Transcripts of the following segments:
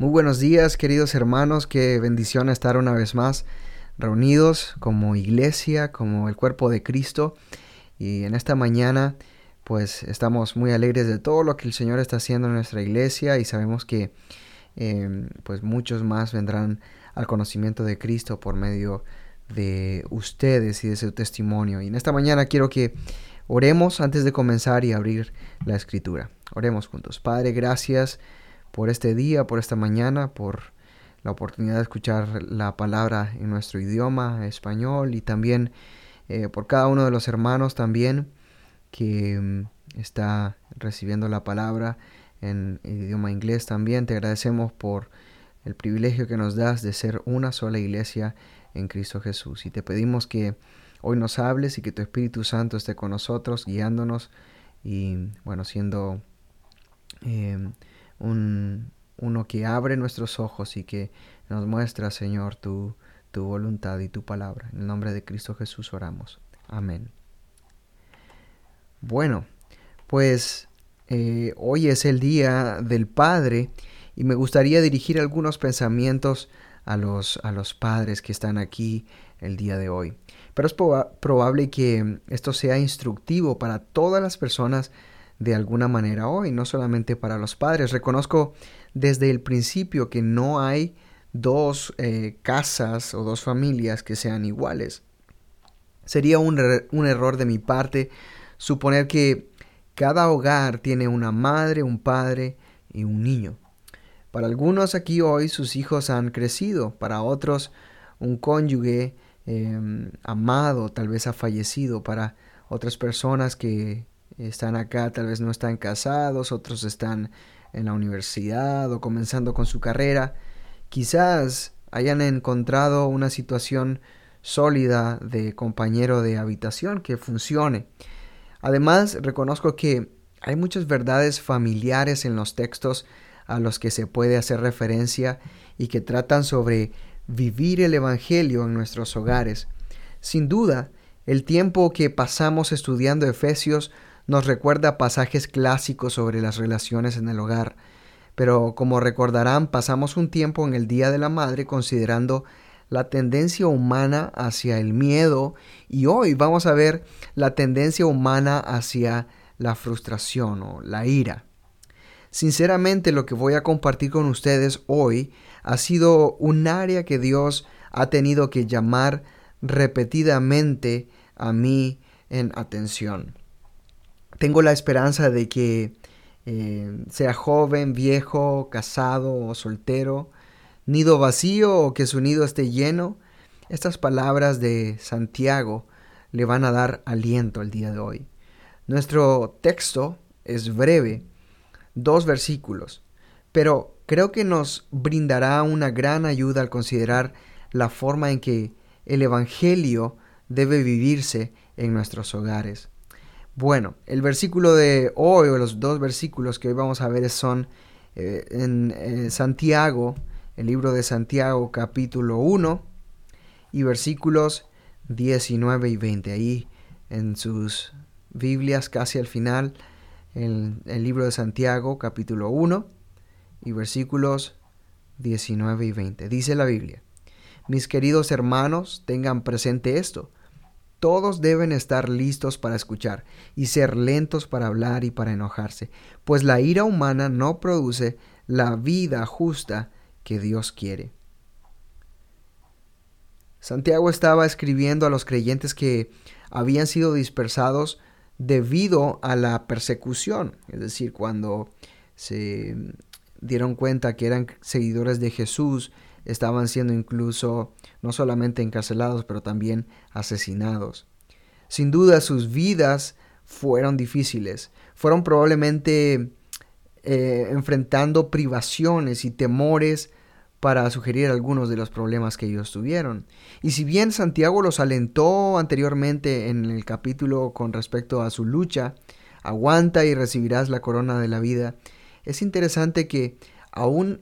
Muy buenos días, queridos hermanos. Qué bendición estar una vez más reunidos como iglesia, como el cuerpo de Cristo. Y en esta mañana, pues estamos muy alegres de todo lo que el Señor está haciendo en nuestra iglesia y sabemos que em, pues muchos más vendrán al conocimiento de Cristo por medio de ustedes y de su testimonio. Y en esta mañana quiero que oremos antes de comenzar y abrir la escritura. Oremos juntos. Padre, gracias por este día, por esta mañana, por la oportunidad de escuchar la palabra en nuestro idioma español y también eh, por cada uno de los hermanos también que mm, está recibiendo la palabra en idioma inglés también. Te agradecemos por el privilegio que nos das de ser una sola iglesia en Cristo Jesús. Y te pedimos que hoy nos hables y que tu Espíritu Santo esté con nosotros, guiándonos y, bueno, siendo eh, un, uno que abre nuestros ojos y que nos muestra, Señor, tu, tu voluntad y tu palabra. En el nombre de Cristo Jesús oramos. Amén. Bueno, pues eh, hoy es el día del Padre y me gustaría dirigir algunos pensamientos a los, a los padres que están aquí el día de hoy. Pero es probable que esto sea instructivo para todas las personas de alguna manera hoy, no solamente para los padres. Reconozco desde el principio que no hay dos eh, casas o dos familias que sean iguales. Sería un, un error de mi parte suponer que cada hogar tiene una madre, un padre y un niño. Para algunos aquí hoy sus hijos han crecido, para otros un cónyuge em, amado tal vez ha fallecido, para otras personas que están acá, tal vez no están casados, otros están en la universidad o comenzando con su carrera. Quizás hayan encontrado una situación sólida de compañero de habitación que funcione. Además, reconozco que hay muchas verdades familiares en los textos a los que se puede hacer referencia y que tratan sobre vivir el Evangelio en nuestros hogares. Sin duda, el tiempo que pasamos estudiando Efesios nos recuerda pasajes clásicos sobre las relaciones en el hogar, pero como recordarán pasamos un tiempo en el Día de la Madre considerando la tendencia humana hacia el miedo y hoy vamos a ver la tendencia humana hacia la frustración o la ira. Sinceramente lo que voy a compartir con ustedes hoy ha sido un área que Dios ha tenido que llamar repetidamente a mí en atención. Tengo la esperanza de que eh, sea joven, viejo, casado o soltero, nido vacío o que su nido esté lleno. Estas palabras de Santiago le van a dar aliento al día de hoy. Nuestro texto es breve, dos versículos, pero creo que nos brindará una gran ayuda al considerar la forma en que el Evangelio debe vivirse en nuestros hogares. Bueno, el versículo de hoy, o los dos versículos que hoy vamos a ver son eh, en eh, Santiago, el libro de Santiago capítulo 1 y versículos 19 y 20. Ahí en sus Biblias casi al final, el, el libro de Santiago capítulo 1 y versículos 19 y 20. Dice la Biblia, mis queridos hermanos, tengan presente esto todos deben estar listos para escuchar y ser lentos para hablar y para enojarse, pues la ira humana no produce la vida justa que Dios quiere. Santiago estaba escribiendo a los creyentes que habían sido dispersados debido a la persecución, es decir, cuando se dieron cuenta que eran seguidores de Jesús, estaban siendo incluso no solamente encarcelados, pero también asesinados. Sin duda sus vidas fueron difíciles, fueron probablemente eh, enfrentando privaciones y temores para sugerir algunos de los problemas que ellos tuvieron. Y si bien Santiago los alentó anteriormente en el capítulo con respecto a su lucha, aguanta y recibirás la corona de la vida, es interesante que aún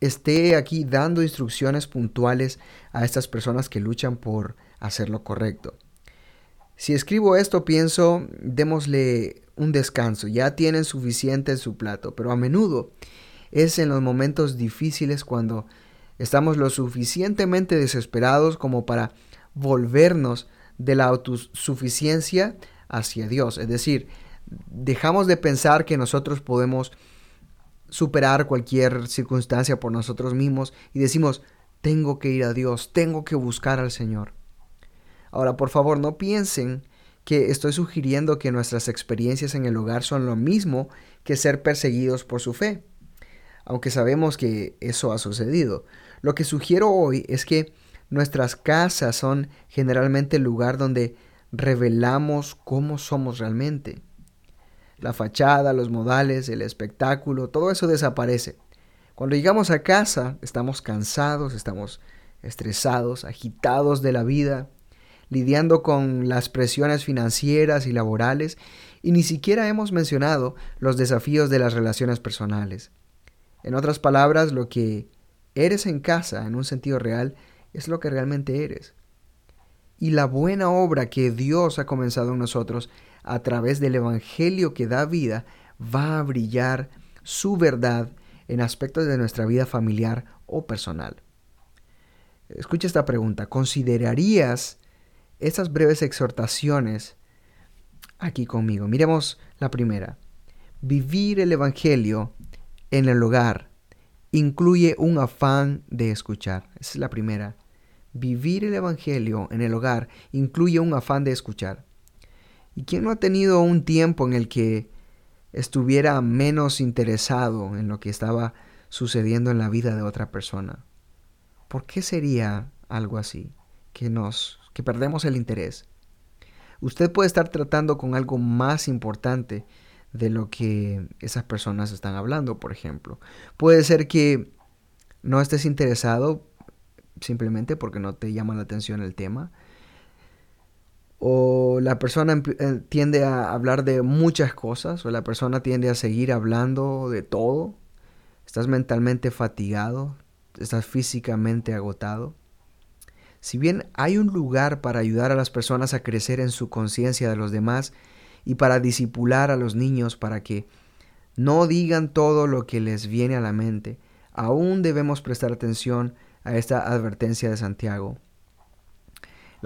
esté aquí dando instrucciones puntuales a estas personas que luchan por hacer lo correcto. Si escribo esto, pienso, démosle un descanso, ya tienen suficiente en su plato, pero a menudo es en los momentos difíciles cuando estamos lo suficientemente desesperados como para volvernos de la autosuficiencia hacia Dios. Es decir, dejamos de pensar que nosotros podemos superar cualquier circunstancia por nosotros mismos y decimos, tengo que ir a Dios, tengo que buscar al Señor. Ahora, por favor, no piensen que estoy sugiriendo que nuestras experiencias en el hogar son lo mismo que ser perseguidos por su fe, aunque sabemos que eso ha sucedido. Lo que sugiero hoy es que nuestras casas son generalmente el lugar donde revelamos cómo somos realmente. La fachada, los modales, el espectáculo, todo eso desaparece. Cuando llegamos a casa estamos cansados, estamos estresados, agitados de la vida, lidiando con las presiones financieras y laborales, y ni siquiera hemos mencionado los desafíos de las relaciones personales. En otras palabras, lo que eres en casa, en un sentido real, es lo que realmente eres. Y la buena obra que Dios ha comenzado en nosotros a través del Evangelio que da vida, va a brillar su verdad en aspectos de nuestra vida familiar o personal. Escucha esta pregunta. ¿Considerarías estas breves exhortaciones aquí conmigo? Miremos la primera. Vivir el Evangelio en el hogar incluye un afán de escuchar. Esa es la primera. Vivir el Evangelio en el hogar incluye un afán de escuchar. ¿Y quién no ha tenido un tiempo en el que estuviera menos interesado en lo que estaba sucediendo en la vida de otra persona? ¿Por qué sería algo así? Que nos que perdemos el interés. Usted puede estar tratando con algo más importante de lo que esas personas están hablando, por ejemplo. Puede ser que no estés interesado simplemente porque no te llama la atención el tema o la persona eh, tiende a hablar de muchas cosas, o la persona tiende a seguir hablando de todo, estás mentalmente fatigado, estás físicamente agotado. Si bien hay un lugar para ayudar a las personas a crecer en su conciencia de los demás y para disipular a los niños para que no digan todo lo que les viene a la mente, aún debemos prestar atención a esta advertencia de Santiago.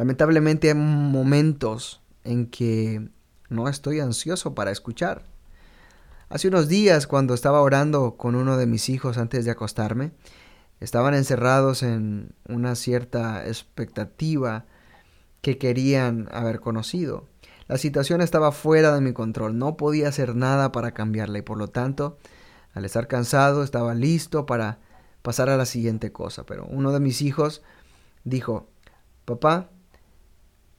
Lamentablemente hay momentos en que no estoy ansioso para escuchar. Hace unos días, cuando estaba orando con uno de mis hijos antes de acostarme, estaban encerrados en una cierta expectativa que querían haber conocido. La situación estaba fuera de mi control, no podía hacer nada para cambiarla y por lo tanto, al estar cansado, estaba listo para pasar a la siguiente cosa. Pero uno de mis hijos dijo, papá,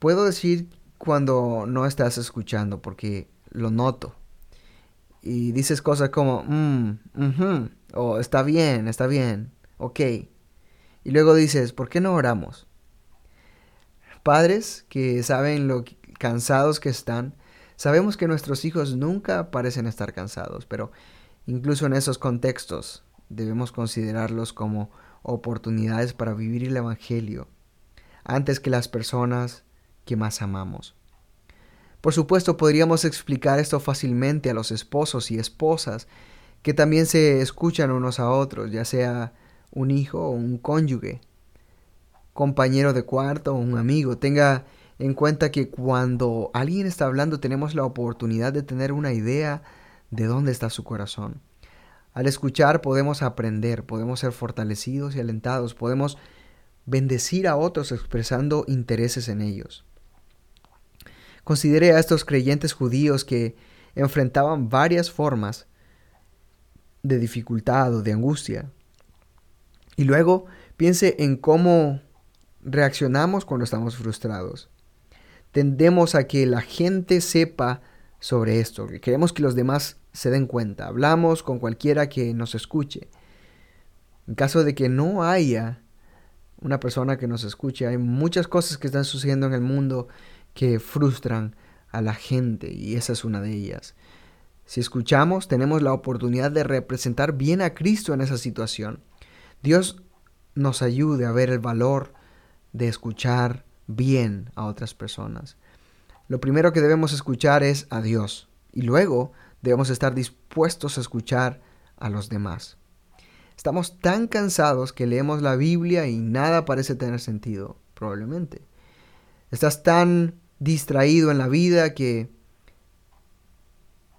Puedo decir cuando no estás escuchando porque lo noto. Y dices cosas como, mmm, o está bien, está bien, ok. Y luego dices, ¿por qué no oramos? Padres que saben lo cansados que están, sabemos que nuestros hijos nunca parecen estar cansados, pero incluso en esos contextos debemos considerarlos como oportunidades para vivir el Evangelio antes que las personas que más amamos. Por supuesto, podríamos explicar esto fácilmente a los esposos y esposas que también se escuchan unos a otros, ya sea un hijo o un cónyuge, compañero de cuarto o un amigo. Tenga en cuenta que cuando alguien está hablando tenemos la oportunidad de tener una idea de dónde está su corazón. Al escuchar podemos aprender, podemos ser fortalecidos y alentados, podemos bendecir a otros expresando intereses en ellos. Considere a estos creyentes judíos que enfrentaban varias formas de dificultad o de angustia. Y luego piense en cómo reaccionamos cuando estamos frustrados. Tendemos a que la gente sepa sobre esto, que queremos que los demás se den cuenta. Hablamos con cualquiera que nos escuche. En caso de que no haya una persona que nos escuche, hay muchas cosas que están sucediendo en el mundo que frustran a la gente y esa es una de ellas. Si escuchamos, tenemos la oportunidad de representar bien a Cristo en esa situación. Dios nos ayude a ver el valor de escuchar bien a otras personas. Lo primero que debemos escuchar es a Dios y luego debemos estar dispuestos a escuchar a los demás. Estamos tan cansados que leemos la Biblia y nada parece tener sentido, probablemente. Estás tan distraído en la vida que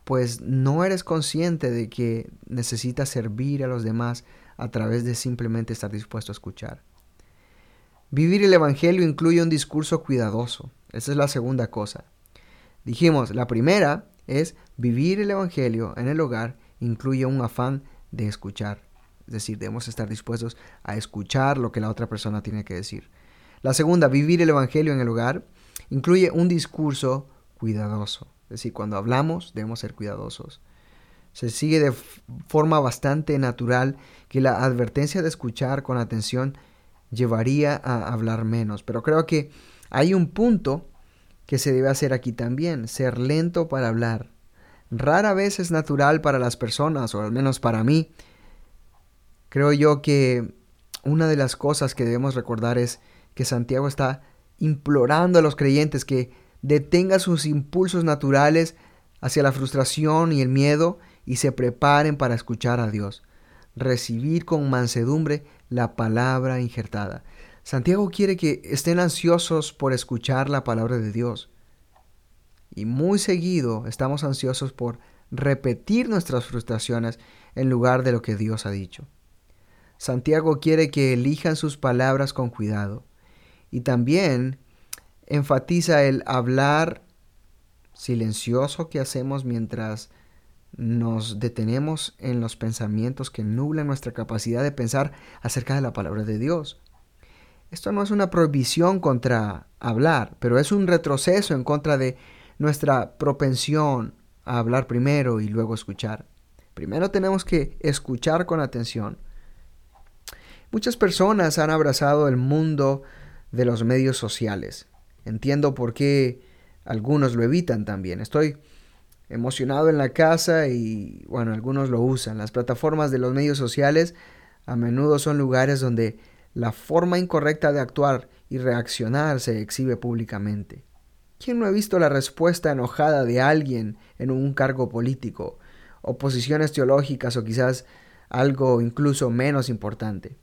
pues no eres consciente de que necesitas servir a los demás a través de simplemente estar dispuesto a escuchar. Vivir el Evangelio incluye un discurso cuidadoso. Esa es la segunda cosa. Dijimos, la primera es vivir el Evangelio en el hogar incluye un afán de escuchar. Es decir, debemos estar dispuestos a escuchar lo que la otra persona tiene que decir. La segunda, vivir el Evangelio en el hogar, incluye un discurso cuidadoso. Es decir, cuando hablamos debemos ser cuidadosos. Se sigue de forma bastante natural que la advertencia de escuchar con atención llevaría a hablar menos. Pero creo que hay un punto que se debe hacer aquí también, ser lento para hablar. Rara vez es natural para las personas, o al menos para mí. Creo yo que una de las cosas que debemos recordar es que Santiago está implorando a los creyentes que detenga sus impulsos naturales hacia la frustración y el miedo y se preparen para escuchar a Dios, recibir con mansedumbre la palabra injertada. Santiago quiere que estén ansiosos por escuchar la palabra de Dios. Y muy seguido estamos ansiosos por repetir nuestras frustraciones en lugar de lo que Dios ha dicho. Santiago quiere que elijan sus palabras con cuidado. Y también enfatiza el hablar silencioso que hacemos mientras nos detenemos en los pensamientos que nublan nuestra capacidad de pensar acerca de la palabra de Dios. Esto no es una prohibición contra hablar, pero es un retroceso en contra de nuestra propensión a hablar primero y luego escuchar. Primero tenemos que escuchar con atención. Muchas personas han abrazado el mundo de los medios sociales. Entiendo por qué algunos lo evitan también. Estoy emocionado en la casa y bueno, algunos lo usan. Las plataformas de los medios sociales a menudo son lugares donde la forma incorrecta de actuar y reaccionar se exhibe públicamente. ¿Quién no ha visto la respuesta enojada de alguien en un cargo político, o posiciones teológicas o quizás algo incluso menos importante?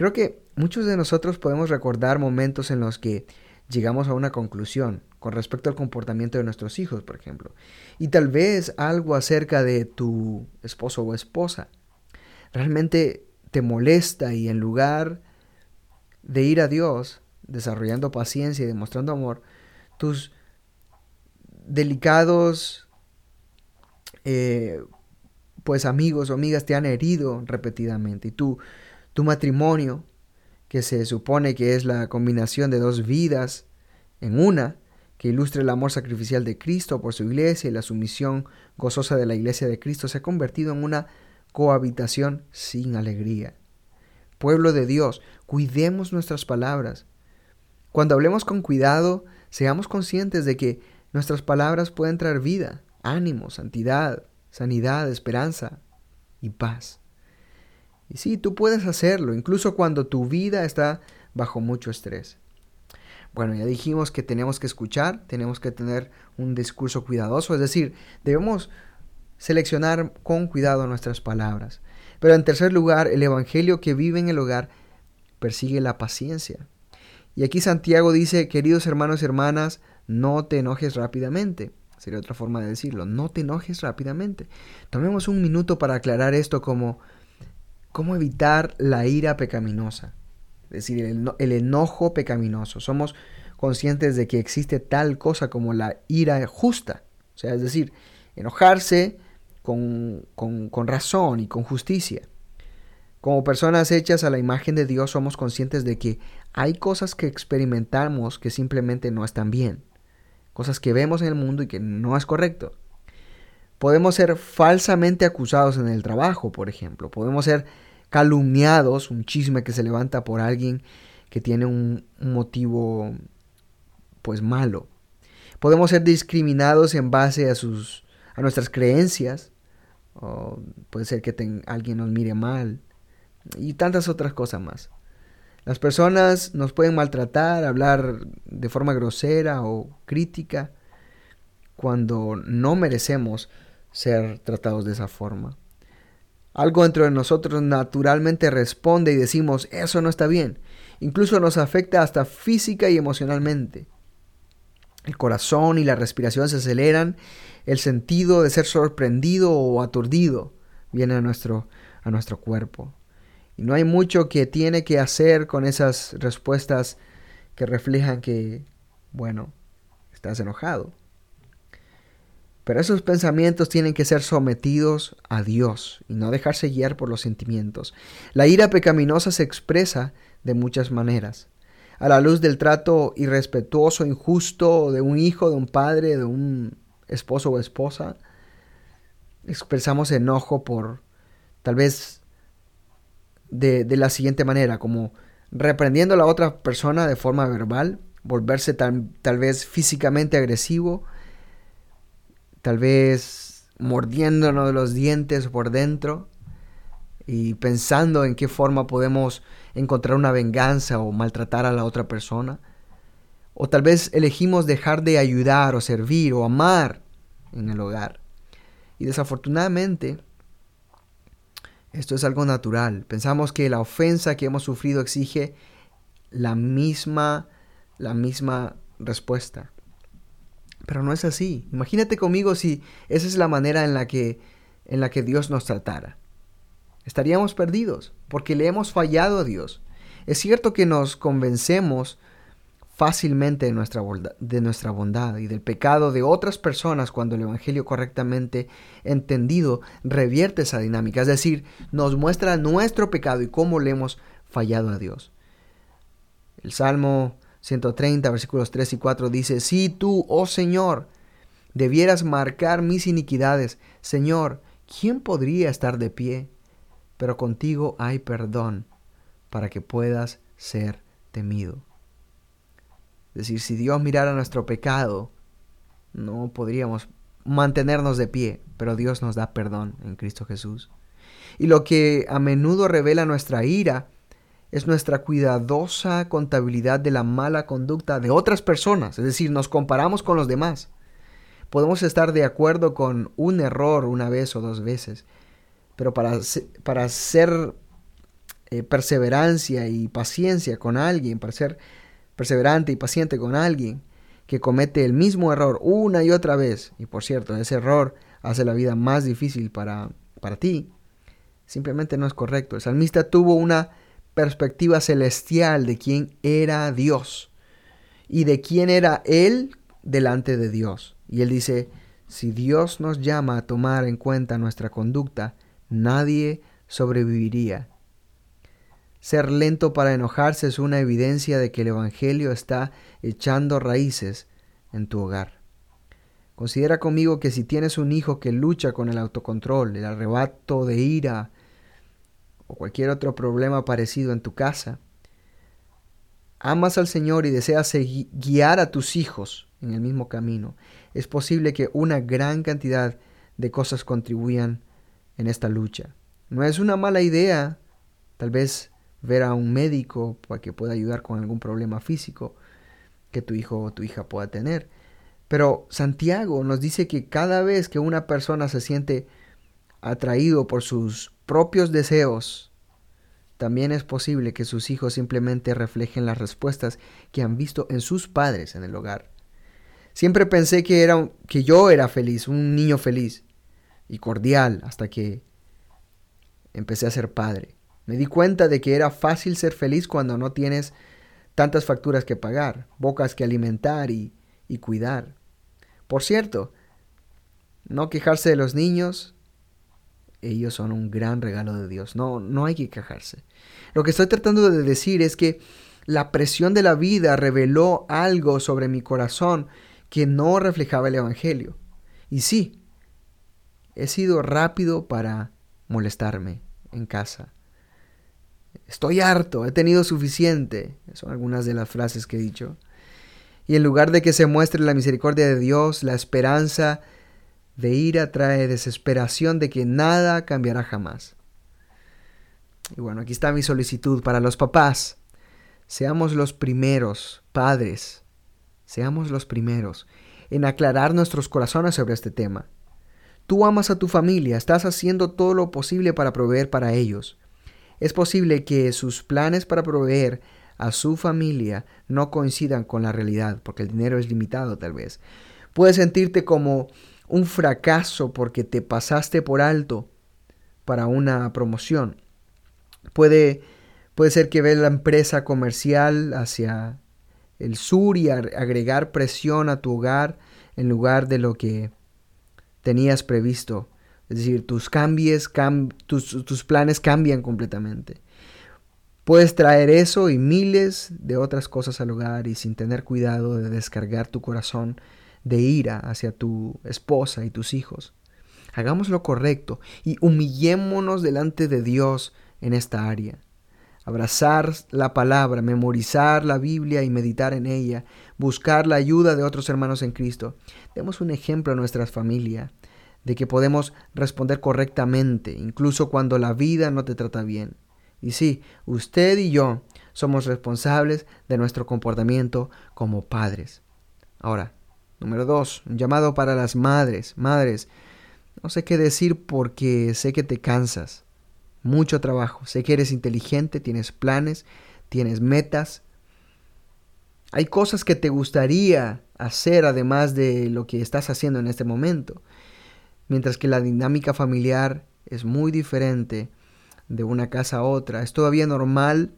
Creo que muchos de nosotros podemos recordar momentos en los que llegamos a una conclusión con respecto al comportamiento de nuestros hijos, por ejemplo. Y tal vez algo acerca de tu esposo o esposa. Realmente te molesta y en lugar de ir a Dios, desarrollando paciencia y demostrando amor, tus delicados eh, pues amigos o amigas te han herido repetidamente y tú, tu matrimonio que se supone que es la combinación de dos vidas en una, que ilustra el amor sacrificial de Cristo por su iglesia y la sumisión gozosa de la iglesia de Cristo, se ha convertido en una cohabitación sin alegría. Pueblo de Dios, cuidemos nuestras palabras. Cuando hablemos con cuidado, seamos conscientes de que nuestras palabras pueden traer vida, ánimo, santidad, sanidad, esperanza y paz. Y sí, tú puedes hacerlo, incluso cuando tu vida está bajo mucho estrés. Bueno, ya dijimos que tenemos que escuchar, tenemos que tener un discurso cuidadoso, es decir, debemos seleccionar con cuidado nuestras palabras. Pero en tercer lugar, el Evangelio que vive en el hogar persigue la paciencia. Y aquí Santiago dice, queridos hermanos y hermanas, no te enojes rápidamente. Sería otra forma de decirlo, no te enojes rápidamente. Tomemos un minuto para aclarar esto como cómo evitar la ira pecaminosa, es decir, el, enojo pecaminoso. Somos conscientes de que existe tal cosa como la ira justa, o sea, es decir, enojarse con, con razón y con justicia. Como personas hechas a la imagen de Dios somos conscientes de que hay cosas que experimentamos que simplemente no están bien, cosas que vemos en el mundo y que no es correcto. Podemos ser falsamente acusados en el trabajo, por ejemplo. Podemos ser calumniados, un chisme que se levanta por alguien que tiene un, motivo pues malo. Podemos ser discriminados en base a sus a nuestras creencias. O puede ser que alguien nos mire mal y tantas otras cosas más. Las personas nos pueden maltratar, hablar de forma grosera o crítica cuando no merecemos ser tratados de esa forma. Algo dentro de nosotros naturalmente responde y decimos, eso no está bien. Incluso nos afecta hasta física y emocionalmente. El corazón y la respiración se aceleran, el sentido de ser sorprendido o aturdido viene a nuestro, a nuestro cuerpo. Y no hay mucho que tiene que hacer con esas respuestas que reflejan que, bueno, estás enojado. Pero esos pensamientos tienen que ser sometidos a Dios y no dejarse guiar por los sentimientos. La ira pecaminosa se expresa de muchas maneras. A la luz del trato irrespetuoso, injusto de un hijo, de un padre, de un esposo o esposa, expresamos enojo por tal vez de, la siguiente manera, como reprendiendo a la otra persona de forma verbal, volverse tal, tal vez físicamente agresivo, tal vez mordiéndonos los dientes por dentro y pensando en qué forma podemos encontrar una venganza o maltratar a la otra persona. O tal vez elegimos dejar de ayudar o servir o amar en el hogar. Y desafortunadamente, esto es algo natural. Pensamos que la ofensa que hemos sufrido exige la misma, la misma respuesta. Pero no es así. Imagínate conmigo si esa es la manera en la que, en la que Dios nos tratara. Estaríamos perdidos porque le hemos fallado a Dios. Es cierto que nos convencemos fácilmente de nuestra, bondad, de nuestra bondad y del pecado de otras personas cuando el Evangelio correctamente entendido revierte esa dinámica. Es decir, nos muestra nuestro pecado y cómo le hemos fallado a Dios. El Salmo 130, versículos 3 y 4 dice, Si tú, oh Señor, debieras marcar mis iniquidades, Señor, ¿quién podría estar de pie? Pero contigo hay perdón para que puedas ser temido. Es decir, si Dios mirara nuestro pecado, no podríamos mantenernos de pie, pero Dios nos da perdón en Cristo Jesús. Y lo que a menudo revela nuestra ira es nuestra cuidadosa contabilidad de la mala conducta de otras personas, es decir, nos comparamos con los demás. Podemos estar de acuerdo con un error una vez o dos veces, pero para, para ser eh, perseverancia y paciencia con alguien, para ser perseverante y paciente con alguien que comete el mismo error una y otra vez, y por cierto, ese error hace la vida más difícil para, para ti, simplemente no es correcto. El salmista tuvo una perspectiva celestial de quién era Dios y de quién era Él delante de Dios. Y él dice, si Dios nos llama a tomar en cuenta nuestra conducta, nadie sobreviviría ser lento para enojarse es una evidencia de que el Evangelio está echando raíces en tu hogar. Considera conmigo que si tienes un hijo que lucha con el autocontrol, el arrebato de ira o cualquier otro problema parecido en tu casa, amas al Señor y deseas guiar a tus hijos en el mismo camino, es posible que una gran cantidad de cosas contribuyan en esta lucha. No es una mala idea, tal vez ver a un médico para que pueda ayudar con algún problema físico que tu hijo o tu hija pueda tener. Pero Santiago nos dice que cada vez que una persona se siente atraído por sus propios deseos, también es posible que sus hijos simplemente reflejen las respuestas que han visto en sus padres en el hogar. Siempre pensé que, era, que yo era feliz, un niño feliz y cordial, hasta que empecé a ser padre. Me di cuenta de que era fácil ser feliz cuando no tienes tantas facturas que pagar, bocas que alimentar y, y cuidar. Por cierto, no quejarse de los niños, ellos son un gran regalo de Dios. No, no hay que quejarse. Lo que estoy tratando de decir es que la presión de la vida reveló algo sobre mi corazón que no reflejaba el Evangelio. Y sí, he sido rápido para molestarme en casa. Estoy harto, he tenido suficiente. Son algunas de las frases que he dicho. Y en lugar de que se muestre la misericordia de Dios, la esperanza de ira trae desesperación de que nada cambiará jamás. Y bueno, aquí está mi solicitud para los papás. Seamos los primeros, padres, seamos los primeros en aclarar nuestros corazones sobre este tema. Tú amas a tu familia, estás haciendo todo lo posible para proveer para ellos. Es posible que sus planes para proveer a su familia no coincidan con la realidad, porque el dinero es limitado tal vez. Puedes sentirte como un fracaso porque te pasaste por alto para una promoción. Puede, puede ser que ves la empresa comercial hacia el sur y agregar presión a tu hogar en lugar de lo que tenías previsto. Es decir, tus, cambies, tus, tus planes cambian completamente. Puedes traer eso y miles de otras cosas al hogar y sin tener cuidado de descargar tu corazón de ira hacia tu esposa y tus hijos. Hagamos lo correcto y humillémonos delante de Dios en esta área. Abrazar la palabra, memorizar la Biblia y meditar en ella, buscar la ayuda de otros hermanos en Cristo. Demos un ejemplo a nuestra familia de que podemos responder correctamente, incluso cuando la vida no te trata bien. Y sí, usted y yo somos responsables de nuestro comportamiento como padres. Ahora, número dos, un llamado para las madres. Madres, no sé qué decir porque sé que te cansas. Mucho trabajo. Sé que eres inteligente, tienes planes, tienes metas. Hay cosas que te gustaría hacer además de lo que estás haciendo en este momento. Mientras que la dinámica familiar es muy diferente de una casa a otra. Es todavía normal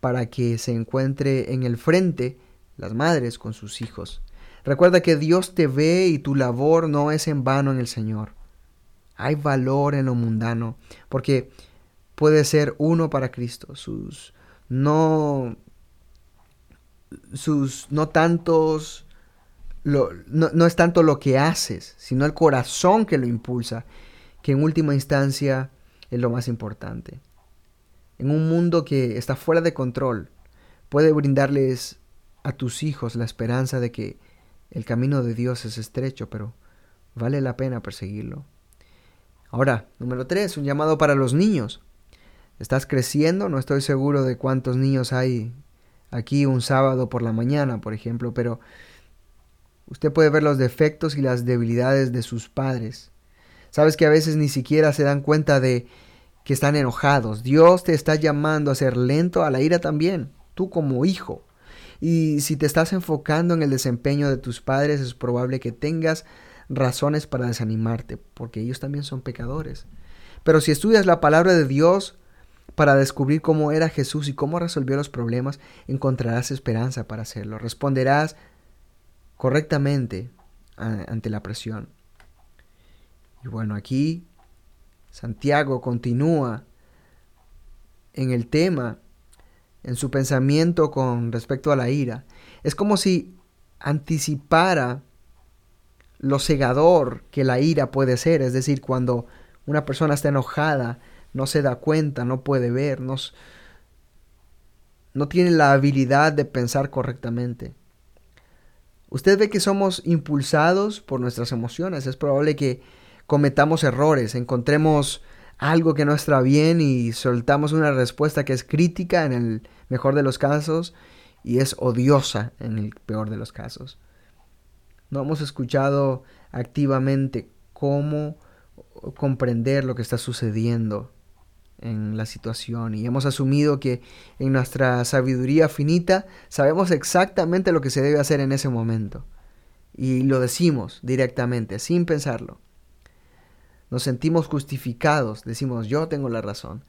para que se encuentre en el frente las madres con sus hijos. Recuerda que Dios te ve y tu labor no es en vano en el Señor. Hay valor en lo mundano, porque puede ser uno para Cristo. Sus no sus no tantos no, no es tanto lo que haces, sino el corazón que lo impulsa, que en última instancia es lo más importante. En un mundo que está fuera de control, puede brindarles a tus hijos la esperanza de que el camino de Dios es estrecho, pero vale la pena perseguirlo. Ahora, número tres, un llamado para los niños. ¿Estás creciendo? No estoy seguro de cuántos niños hay aquí un sábado por la mañana, por ejemplo, pero usted puede ver los defectos y las debilidades de sus padres. Sabes que a veces ni siquiera se dan cuenta de que están enojados. Dios te está llamando a ser lento a la ira también, tú como hijo. Y si te estás enfocando en el desempeño de tus padres, es probable que tengas razones para desanimarte, porque ellos también son pecadores. Pero si estudias la palabra de Dios para descubrir cómo era Jesús y cómo resolvió los problemas, encontrarás esperanza para hacerlo. Responderás correctamente ante la presión. Y bueno, aquí Santiago continúa en el tema, en su pensamiento con respecto a la ira. Es como si anticipara lo cegador que la ira puede ser, es decir, cuando una persona está enojada, no se da cuenta, no puede ver, no, no tiene la habilidad de pensar correctamente. Usted ve que somos impulsados por nuestras emociones, es probable que cometamos errores, encontremos algo que no está bien y soltamos una respuesta que es crítica en el mejor de los casos y es odiosa en el peor de los casos. No hemos escuchado activamente cómo comprender lo que está sucediendo en la situación y hemos asumido que en nuestra sabiduría finita sabemos exactamente lo que se debe hacer en ese momento y lo decimos directamente sin pensarlo nos sentimos justificados, decimos yo tengo la razón.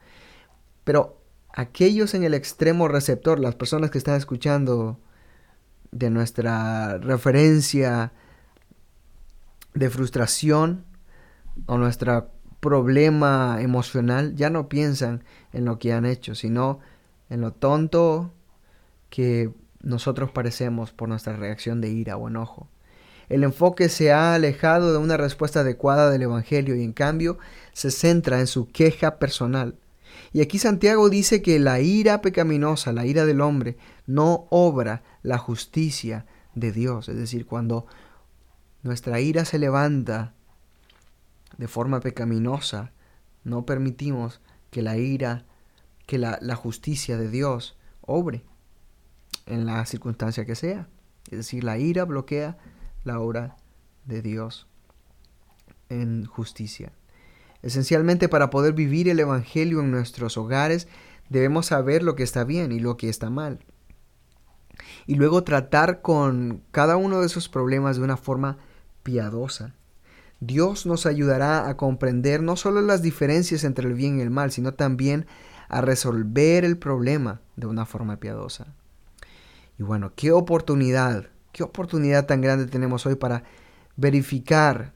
Pero aquellos en el extremo receptor, las personas que están escuchando de nuestra referencia de frustración o nuestro problema emocional, ya no piensan en lo que han hecho, sino en lo tonto que nosotros parecemos por nuestra reacción de ira o enojo. El enfoque se ha alejado de una respuesta adecuada del Evangelio y en cambio se centra en su queja personal. Y aquí Santiago dice que la ira pecaminosa, la ira del hombre, no obra la justicia de Dios. Es decir, cuando nuestra ira se levanta de forma pecaminosa, no permitimos que la ira, que la, justicia de Dios obre en la circunstancia que sea. Es decir, la ira bloquea la obra de Dios. en justicia. Esencialmente para poder vivir el Evangelio en nuestros hogares debemos saber lo que está bien y lo que está mal. Y luego tratar con cada uno de esos problemas de una forma piadosa. Dios nos ayudará a comprender no solo las diferencias entre el bien y el mal, sino también a resolver el problema de una forma piadosa. Y bueno, qué oportunidad, qué oportunidad tan grande tenemos hoy para verificar,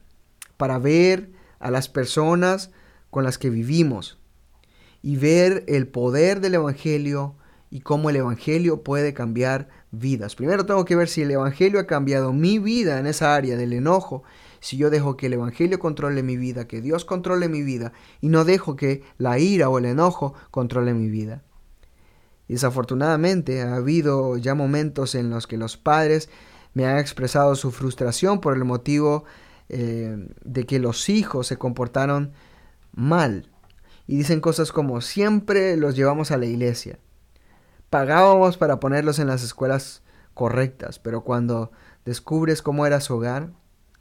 para ver a las personas con las que vivimos y ver el poder del Evangelio y cómo el Evangelio puede cambiar vidas. Primero tengo que ver si el Evangelio ha cambiado mi vida en esa área del enojo, si yo dejo que el Evangelio controle mi vida, que Dios controle mi vida y no dejo que la ira o el enojo controle mi vida. Desafortunadamente ha habido ya momentos en los que los padres me han expresado su frustración por el motivo eh, de que los hijos se comportaron mal. Y dicen cosas como siempre los llevamos a la iglesia. Pagábamos para ponerlos en las escuelas correctas, pero cuando descubres cómo era su hogar,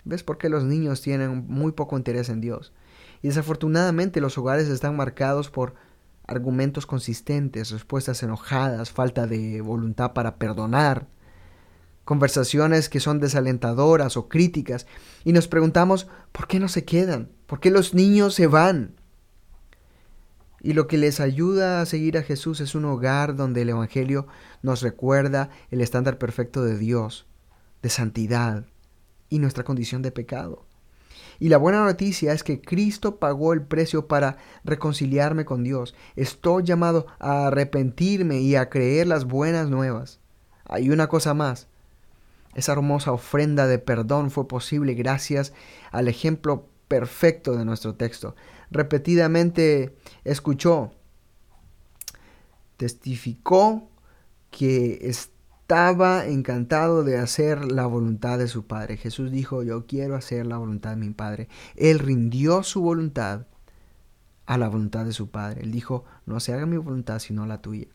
ves por qué los niños tienen muy poco interés en Dios. Y desafortunadamente los hogares están marcados por argumentos consistentes, respuestas enojadas, falta de voluntad para perdonar, conversaciones que son desalentadoras o críticas, y nos preguntamos, ¿por qué no se quedan? ¿Por qué los niños se van? Y lo que les ayuda a seguir a Jesús es un hogar donde el Evangelio nos recuerda el estándar perfecto de Dios, de santidad y nuestra condición de pecado. Y la buena noticia es que Cristo pagó el precio para reconciliarme con Dios. Estoy llamado a arrepentirme y a creer las buenas nuevas. Hay una cosa más. Esa hermosa ofrenda de perdón fue posible gracias al ejemplo perfecto de nuestro texto. Repetidamente escuchó, testificó que estaba encantado de hacer la voluntad de su Padre. Jesús dijo, yo quiero hacer la voluntad de mi Padre. Él rindió su voluntad a la voluntad de su Padre. Él dijo, no se haga mi voluntad sino la tuya.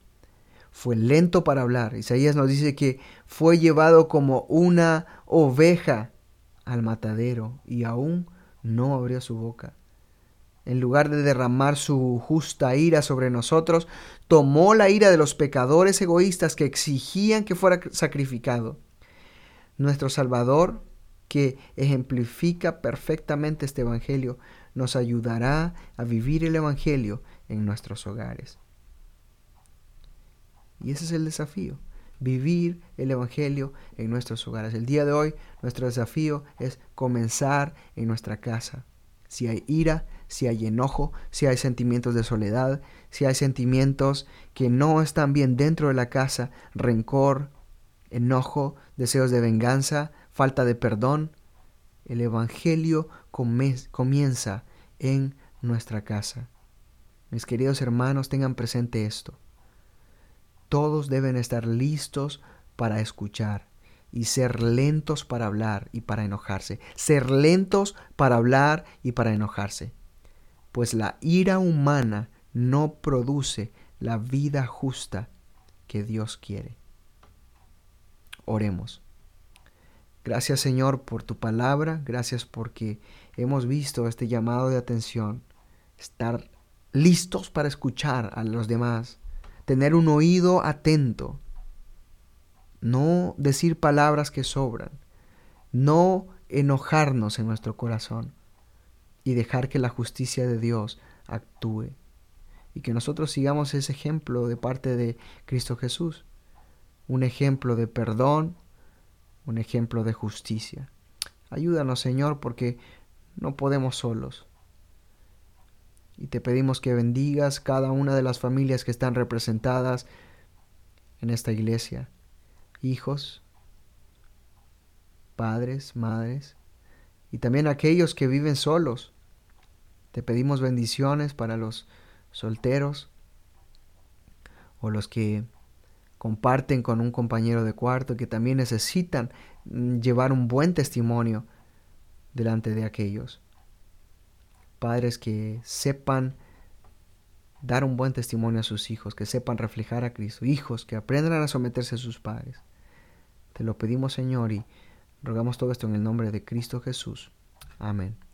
Fue lento para hablar. Isaías nos dice que fue llevado como una oveja al matadero y aún no abrió su boca. En lugar de derramar su justa ira sobre nosotros, tomó la ira de los pecadores egoístas que exigían que fuera sacrificado. Nuestro Salvador, que ejemplifica perfectamente este Evangelio, nos ayudará a vivir el Evangelio en nuestros hogares. Y ese es el desafío, vivir el Evangelio en nuestros hogares. El día de hoy nuestro desafío es comenzar en nuestra casa. Si hay ira, si hay enojo, si hay sentimientos de soledad, si hay sentimientos que no están bien dentro de la casa, rencor, enojo, deseos de venganza, falta de perdón, el Evangelio comienza en nuestra casa. Mis queridos hermanos, tengan presente esto. Todos deben estar listos para escuchar y ser lentos para hablar y para enojarse. Ser lentos para hablar y para enojarse. Pues la ira humana no produce la vida justa que Dios quiere. Oremos. Gracias Señor por tu palabra, gracias porque hemos visto este llamado de atención, estar listos para escuchar a los demás, tener un oído atento, no decir palabras que sobran, no enojarnos en nuestro corazón y dejar que la justicia de Dios actúe y que nosotros sigamos ese ejemplo de parte de Cristo Jesús, un ejemplo de perdón, un ejemplo de justicia. Ayúdanos Señor porque no podemos solos y te pedimos que bendigas cada una de las familias que están representadas en esta iglesia. Hijos, padres, madres, y también aquellos que viven solos. Te pedimos bendiciones para los solteros o los que comparten con un compañero de cuarto que también necesitan mm, llevar un buen testimonio delante de aquellos padres que sepan dar un buen testimonio a sus hijos, que sepan reflejar a Cristo, hijos que aprendan a someterse a sus padres. Te lo pedimos Señor y rogamos todo esto en el nombre de Cristo Jesús. Amén.